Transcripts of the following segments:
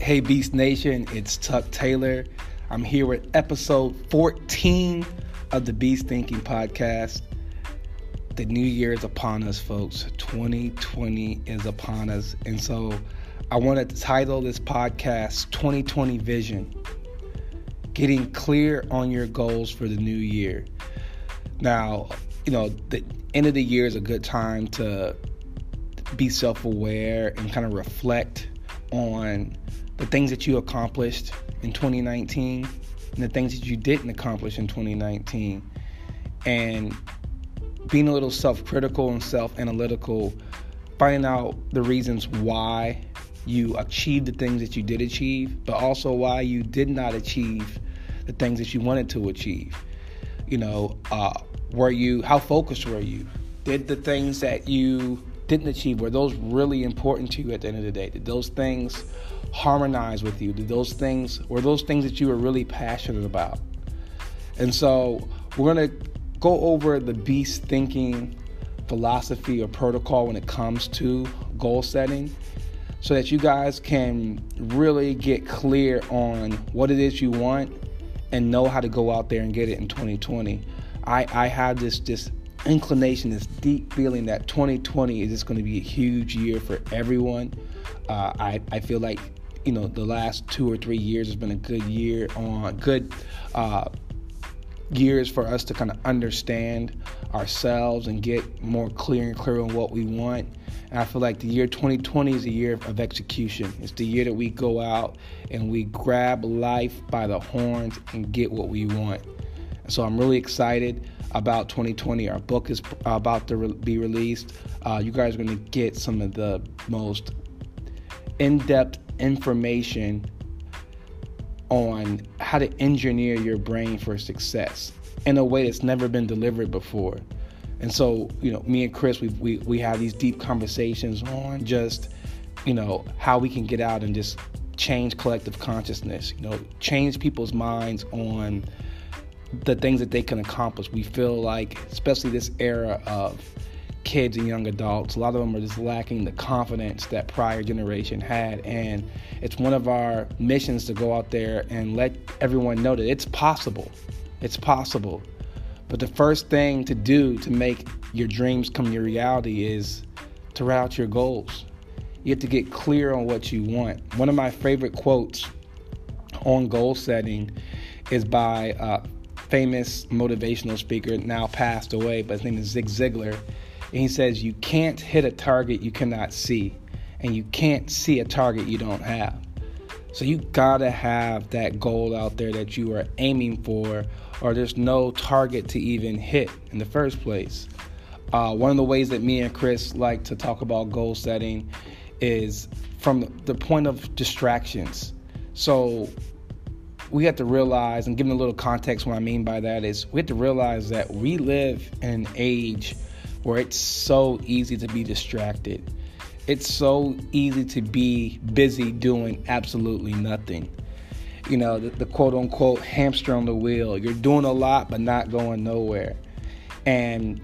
Hey Beast Nation, it's Tuck Taylor. I'm here with episode 14 of the Beast Thinking Podcast. The new year is upon us, folks. 2020 is upon us. And so I wanted to title this podcast 2020 Vision Getting Clear on Your Goals for the New Year. Now, you know, the end of the year is a good time to be self aware and kind of reflect on the things that you accomplished in 2019 and the things that you didn't accomplish in 2019 and being a little self-critical and self-analytical finding out the reasons why you achieved the things that you did achieve but also why you did not achieve the things that you wanted to achieve. You know uh, were you how focused were you? Did the things that you didn't achieve were those really important to you at the end of the day did those things harmonize with you? Did those things were those things that you were really passionate about? And so we're gonna go over the beast thinking philosophy or protocol when it comes to goal setting so that you guys can really get clear on what it is you want and know how to go out there and get it in 2020. I, I have this this inclination, this deep feeling that 2020 is just going to be a huge year for everyone. Uh, I, I feel like you know the last two or three years has been a good year on good uh, years for us to kind of understand ourselves and get more clear and clear on what we want. And I feel like the year 2020 is a year of execution. It's the year that we go out and we grab life by the horns and get what we want. So I'm really excited about 2020. Our book is about to re- be released. Uh, you guys are going to get some of the most in depth information on how to engineer your brain for success in a way that's never been delivered before. And so, you know, me and Chris, we we we have these deep conversations on just, you know, how we can get out and just change collective consciousness. You know, change people's minds on the things that they can accomplish. We feel like, especially this era of kids and young adults. A lot of them are just lacking the confidence that prior generation had. And it's one of our missions to go out there and let everyone know that it's possible. It's possible. But the first thing to do to make your dreams come your reality is to write out your goals. You have to get clear on what you want. One of my favorite quotes on goal setting is by a famous motivational speaker, now passed away, but his name is Zig Ziglar. And he says, You can't hit a target you cannot see, and you can't see a target you don't have. So you gotta have that goal out there that you are aiming for, or there's no target to even hit in the first place. Uh, one of the ways that me and Chris like to talk about goal setting is from the point of distractions. So we have to realize, and give them a little context, what I mean by that is we have to realize that we live in an age where it's so easy to be distracted. It's so easy to be busy doing absolutely nothing. You know, the, the quote unquote hamster on the wheel. You're doing a lot, but not going nowhere. And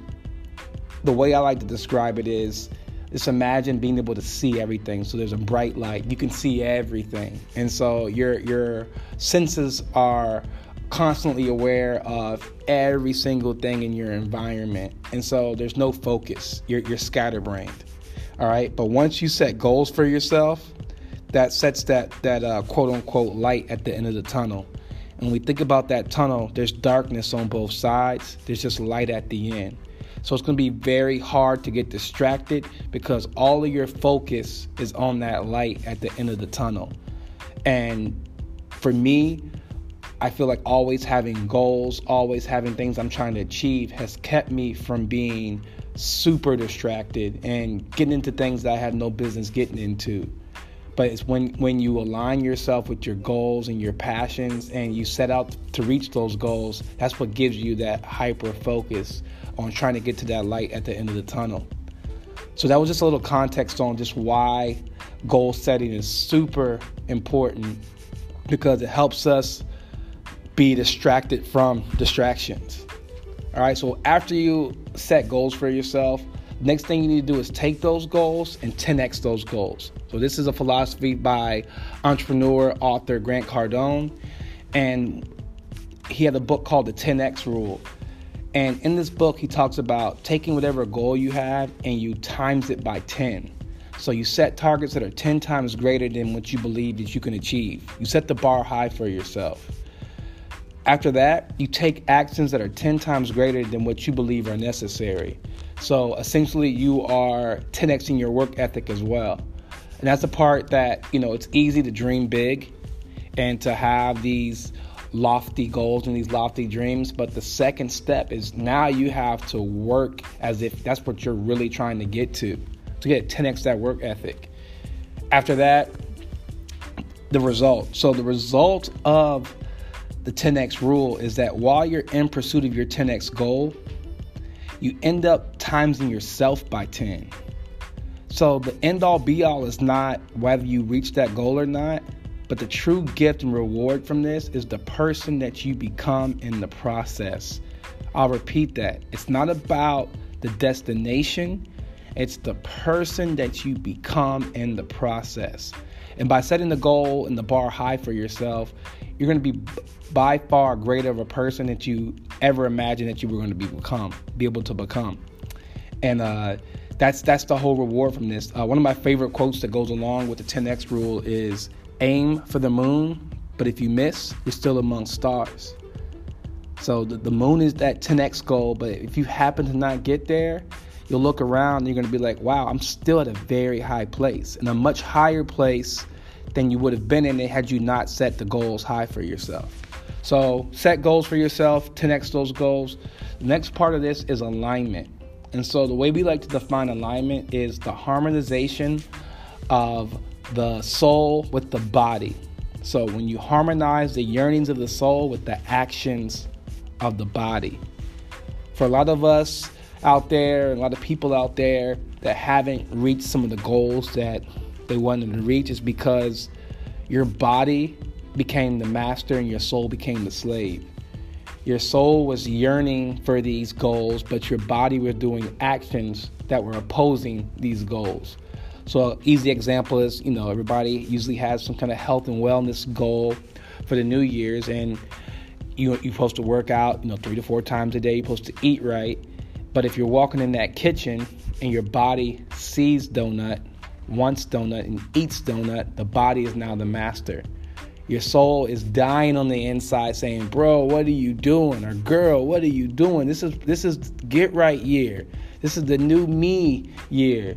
the way I like to describe it is just imagine being able to see everything. So there's a bright light, you can see everything. And so your your senses are constantly aware of every single thing in your environment. And so there's no focus. You're, you're scatterbrained. All right. But once you set goals for yourself, that sets that, that uh, quote unquote light at the end of the tunnel. And when we think about that tunnel, there's darkness on both sides, there's just light at the end. So it's going to be very hard to get distracted because all of your focus is on that light at the end of the tunnel. And for me, I feel like always having goals, always having things I'm trying to achieve has kept me from being super distracted and getting into things that I had no business getting into. But it's when when you align yourself with your goals and your passions and you set out to reach those goals, that's what gives you that hyper focus on trying to get to that light at the end of the tunnel. So that was just a little context on just why goal setting is super important because it helps us be distracted from distractions. All right, so after you set goals for yourself, Next thing you need to do is take those goals and 10x those goals. So, this is a philosophy by entrepreneur, author Grant Cardone. And he had a book called The 10x Rule. And in this book, he talks about taking whatever goal you have and you times it by 10. So you set targets that are 10 times greater than what you believe that you can achieve. You set the bar high for yourself. After that, you take actions that are 10 times greater than what you believe are necessary. So essentially, you are 10xing your work ethic as well. And that's the part that, you know, it's easy to dream big and to have these lofty goals and these lofty dreams. But the second step is now you have to work as if that's what you're really trying to get to, to get 10x that work ethic. After that, the result. So the result of the 10x rule is that while you're in pursuit of your 10x goal, you end up timesing yourself by 10. So the end all be all is not whether you reach that goal or not, but the true gift and reward from this is the person that you become in the process. I'll repeat that. It's not about the destination, it's the person that you become in the process. And by setting the goal and the bar high for yourself, you're going to be by far greater of a person that you ever imagined that you were going to be become, be able to become. And uh, that's that's the whole reward from this. Uh, one of my favorite quotes that goes along with the 10x rule is aim for the moon, but if you miss, you're still among stars. So the, the moon is that 10x goal, but if you happen to not get there, you'll look around and you're going to be like, wow, I'm still at a very high place, in a much higher place than you would have been in it had you not set the goals high for yourself. So set goals for yourself, 10x those goals. The next part of this is alignment. And so the way we like to define alignment is the harmonization of the soul with the body. So when you harmonize the yearnings of the soul with the actions of the body. For a lot of us out there, a lot of people out there that haven't reached some of the goals that they wanted to reach is because your body became the master and your soul became the slave. Your soul was yearning for these goals, but your body was doing actions that were opposing these goals. So, easy example is, you know, everybody usually has some kind of health and wellness goal for the New Year's, and you, you're supposed to work out, you know, three to four times a day. You're supposed to eat right. But if you're walking in that kitchen and your body sees donut wants donut and eats donut, the body is now the master. Your soul is dying on the inside saying, "Bro, what are you doing?" or "Girl, what are you doing?" This is this is get right year. This is the new me year.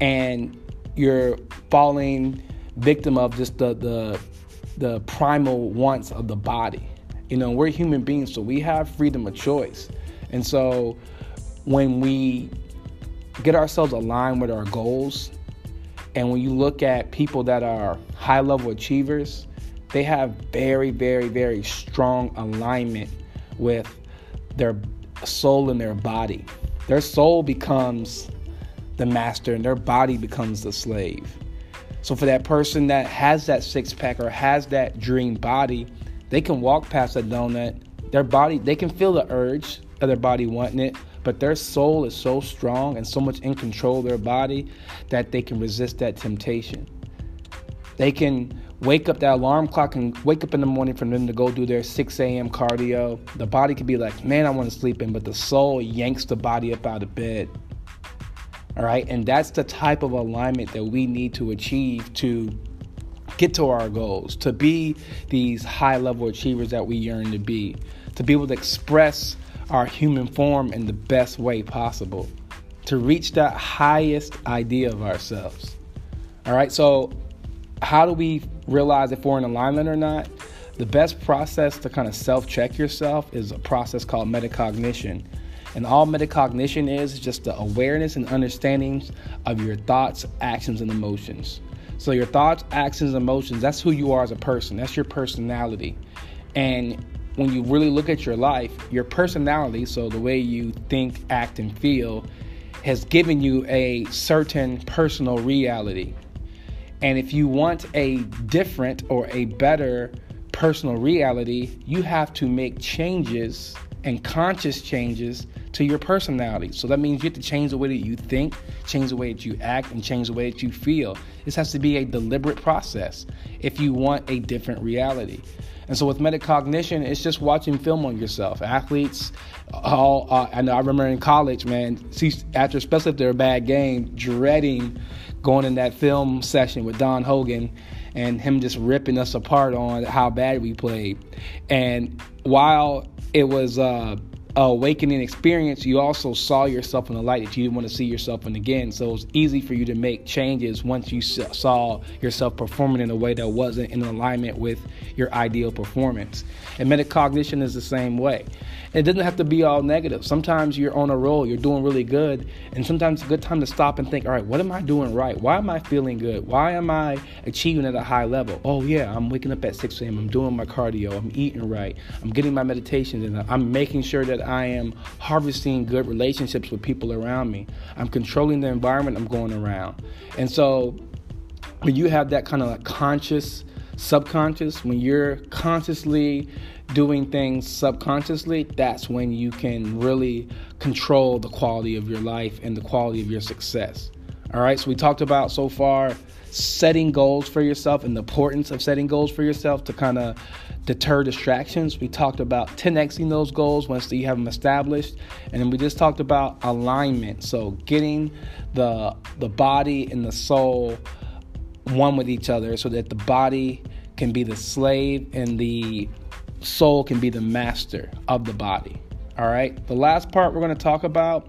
And you're falling victim of just the the the primal wants of the body. You know, we're human beings, so we have freedom of choice. And so when we get ourselves aligned with our goals and when you look at people that are high level achievers, they have very, very, very strong alignment with their soul and their body. Their soul becomes the master and their body becomes the slave. So, for that person that has that six pack or has that dream body, they can walk past a donut. Their body, they can feel the urge of their body wanting it, but their soul is so strong and so much in control of their body that they can resist that temptation. They can wake up that alarm clock and wake up in the morning for them to go do their 6 a.m. cardio. The body could be like, man, I want to sleep in, but the soul yanks the body up out of bed. All right, and that's the type of alignment that we need to achieve to get to our goals, to be these high level achievers that we yearn to be, to be able to express our human form in the best way possible to reach that highest idea of ourselves. All right, so how do we realize if we're in alignment or not? The best process to kind of self check yourself is a process called metacognition. And all metacognition is, is just the awareness and understanding of your thoughts, actions, and emotions. So, your thoughts, actions, emotions, that's who you are as a person, that's your personality. And when you really look at your life, your personality, so the way you think, act, and feel, has given you a certain personal reality. And if you want a different or a better personal reality, you have to make changes and conscious changes to your personality. So that means you have to change the way that you think, change the way that you act, and change the way that you feel. This has to be a deliberate process if you want a different reality. And so with metacognition, it's just watching film on yourself. Athletes, all uh, I know. I remember in college, man, see, after especially if they're a bad game, dreading going in that film session with Don Hogan and him just ripping us apart on how bad we played. And while it was uh, awakening experience, you also saw yourself in a light that you didn't want to see yourself in again. So it was easy for you to make changes once you saw yourself performing in a way that wasn't in alignment with your ideal performance. And metacognition is the same way. It doesn't have to be all negative. Sometimes you're on a roll, you're doing really good, and sometimes it's a good time to stop and think, all right, what am I doing right? Why am I feeling good? Why am I achieving at a high level? Oh, yeah, I'm waking up at 6 a.m., I'm doing my cardio, I'm eating right, I'm getting my meditations, and I'm making sure that I am harvesting good relationships with people around me. I'm controlling the environment I'm going around. And so when you have that kind of like conscious, subconscious, when you're consciously doing things subconsciously, that's when you can really control the quality of your life and the quality of your success. All right, so we talked about so far setting goals for yourself and the importance of setting goals for yourself to kind of deter distractions. We talked about 10xing those goals once you have them established, and then we just talked about alignment. So getting the the body and the soul one with each other, so that the body can be the slave and the soul can be the master of the body. All right. The last part we're going to talk about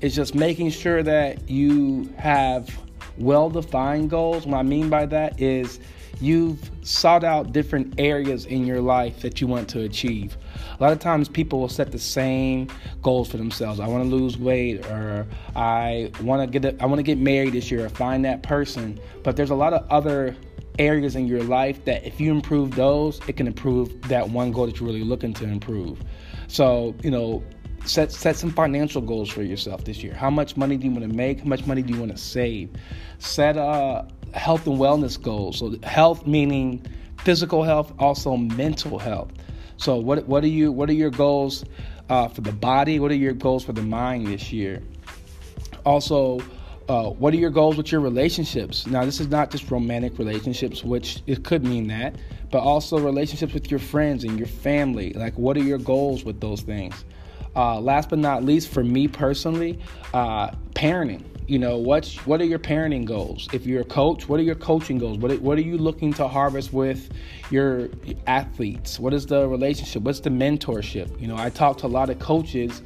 is just making sure that you have well defined goals. What I mean by that is you've sought out different areas in your life that you want to achieve. A lot of times people will set the same goals for themselves. I want to lose weight or I want to get a, I want to get married this year or find that person. But there's a lot of other areas in your life that if you improve those, it can improve that one goal that you're really looking to improve. So, you know, set set some financial goals for yourself this year. How much money do you want to make? How much money do you want to save? Set uh health and wellness goals. So health meaning physical health, also mental health. So what what are you what are your goals uh, for the body? What are your goals for the mind this year? Also, uh, what are your goals with your relationships? Now, this is not just romantic relationships, which it could mean that, but also relationships with your friends and your family. Like, what are your goals with those things? Uh, last but not least, for me personally, uh, parenting. You know, what's what are your parenting goals? If you're a coach, what are your coaching goals? What what are you looking to harvest with your athletes? What is the relationship? What's the mentorship? You know, I talk to a lot of coaches,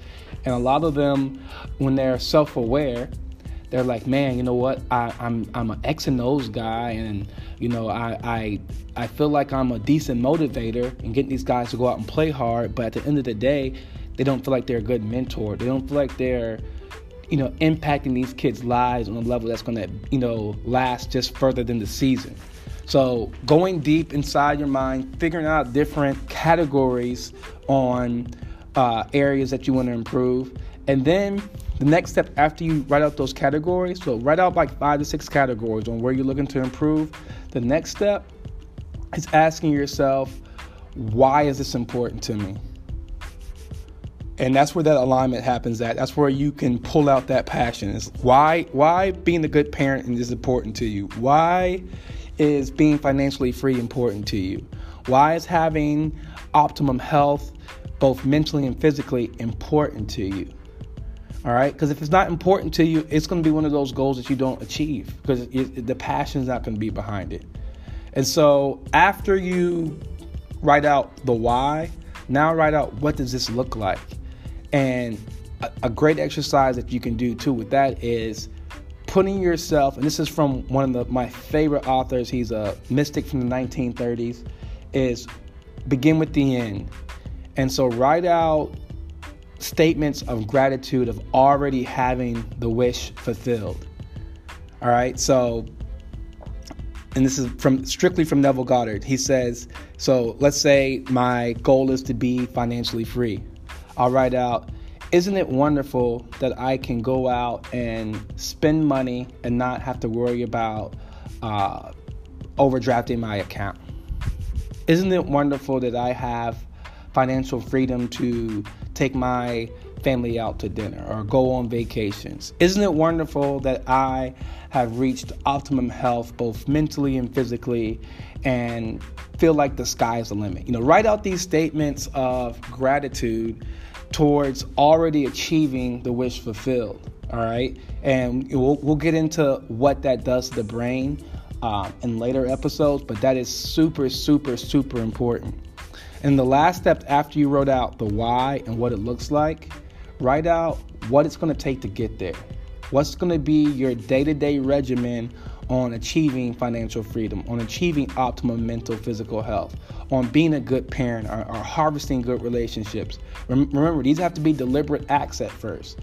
and a lot of them, when they're self-aware, they're like, man, you know what? I, I'm, I'm an X and O's guy, and you know, I I I feel like I'm a decent motivator and getting these guys to go out and play hard. But at the end of the day, they don't feel like they're a good mentor. They don't feel like they're you know impacting these kids' lives on a level that's going to you know last just further than the season. So going deep inside your mind, figuring out different categories on uh, areas that you want to improve, and then the next step after you write out those categories, so write out like five to six categories on where you're looking to improve. The next step is asking yourself, why is this important to me? And that's where that alignment happens at. That's where you can pull out that passion. Is why why being a good parent is important to you? Why is being financially free important to you? Why is having optimum health, both mentally and physically, important to you? All right, because if it's not important to you, it's going to be one of those goals that you don't achieve because the passion's not going to be behind it. And so after you write out the why, now write out what does this look like. And a, a great exercise that you can do too with that is putting yourself, and this is from one of the, my favorite authors. He's a mystic from the 1930s. Is begin with the end. And so write out statements of gratitude of already having the wish fulfilled. All right, so, and this is from strictly from Neville Goddard. He says, so let's say my goal is to be financially free. I'll write out, isn't it wonderful that I can go out and spend money and not have to worry about uh, overdrafting my account? Isn't it wonderful that I have financial freedom to take my family out to dinner or go on vacations. Isn't it wonderful that I have reached optimum health both mentally and physically and feel like the sky is the limit? You know, write out these statements of gratitude towards already achieving the wish fulfilled. All right, and we'll, we'll get into what that does to the brain um, in later episodes, but that is super, super, super important. And the last step after you wrote out the why and what it looks like, write out what it's going to take to get there. What's going to be your day to day regimen on achieving financial freedom, on achieving optimum mental, physical health, on being a good parent, or, or harvesting good relationships. Remember, these have to be deliberate acts at first.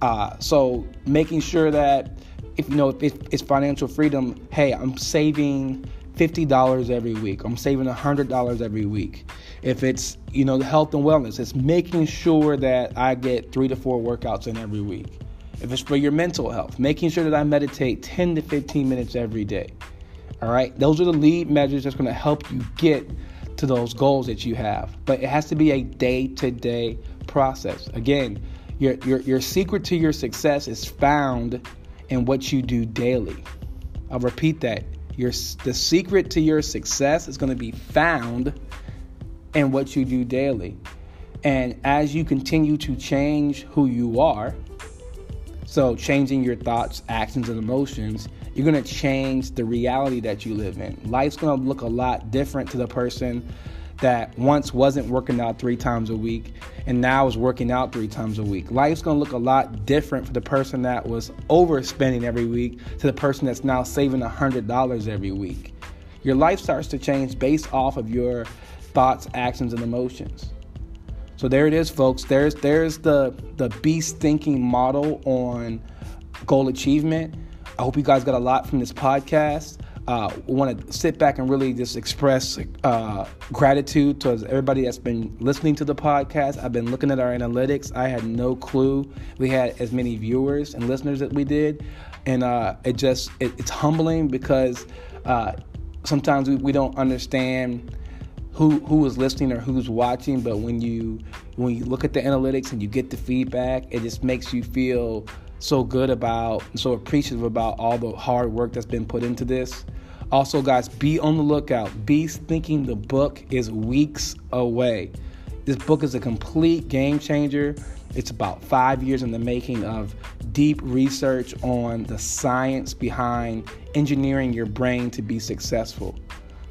Uh, so making sure that if you know if it's financial freedom, hey, I'm saving $50 every week. I'm saving $100 every week. If it's, you know, health and wellness, it's making sure that I get 3 to 4 workouts in every week. If it's for your mental health, making sure that I meditate 10 to 15 minutes every day. All right? Those are the lead measures that's going to help you get to those goals that you have. But it has to be a day-to-day process. Again, your your your secret to your success is found in what you do daily. I'll repeat that. Your, the secret to your success is going to be found in what you do daily. And as you continue to change who you are, so changing your thoughts, actions, and emotions, you're going to change the reality that you live in. Life's going to look a lot different to the person that once wasn't working out three times a week and now is working out three times a week. Life's gonna look a lot different for the person that was overspending every week to the person that's now saving $100 every week. Your life starts to change based off of your thoughts, actions, and emotions. So there it is, folks. There's there's the the beast thinking model on goal achievement. I hope you guys got a lot from this podcast uh, want to sit back and really just express uh, gratitude to everybody that's been listening to the podcast. I've been looking at our analytics. I had no clue we had as many viewers and listeners that we did, and uh, it just it, it's humbling because uh, sometimes we, we don't understand who who is listening or who's watching. But when you when you look at the analytics and you get the feedback, it just makes you feel so good about, so appreciative about all the hard work that's been put into this. Also, guys, be on the lookout. Beast Thinking the book is weeks away. This book is a complete game changer. It's about five years in the making of deep research on the science behind engineering your brain to be successful.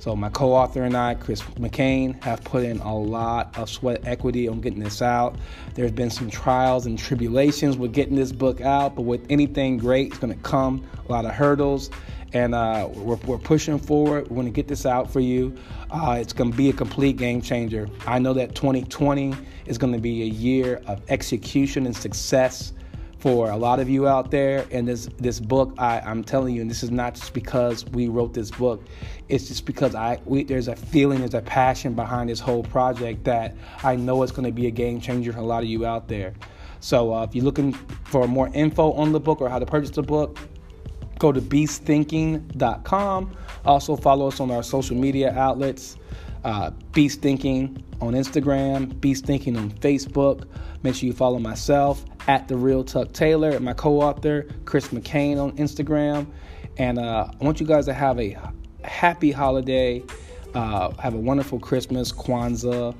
So, my co author and I, Chris McCain, have put in a lot of sweat equity on getting this out. There's been some trials and tribulations with getting this book out, but with anything great, it's going to come a lot of hurdles. And uh, we're, we're, pushing forward. We're going to get this out for you. Uh, it's going to be a complete game changer. I know that 2020 is going to be a year of execution and success for a lot of you out there. And this this book, I, I'm telling you, and this is not just because we wrote this book. It's just because I we, there's a feeling, there's a passion behind this whole project that I know it's going to be a game changer for a lot of you out there. So uh, if you're looking for more info on the book or how to purchase the book, go to beastthinking.com. Also follow us on our social media outlets. Uh, Beast Thinking on Instagram, Beast Thinking on Facebook. Make sure you follow myself at the real Tuck Taylor and my co-author Chris McCain on Instagram. And uh, I want you guys to have a happy holiday. Uh, have a wonderful Christmas, Kwanzaa,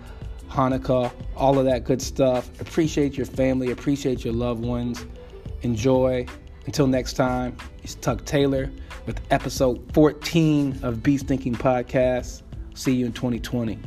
Hanukkah, all of that good stuff. Appreciate your family, appreciate your loved ones. Enjoy. Until next time, it's Tuck Taylor with episode 14 of Beast Thinking Podcast. See you in 2020.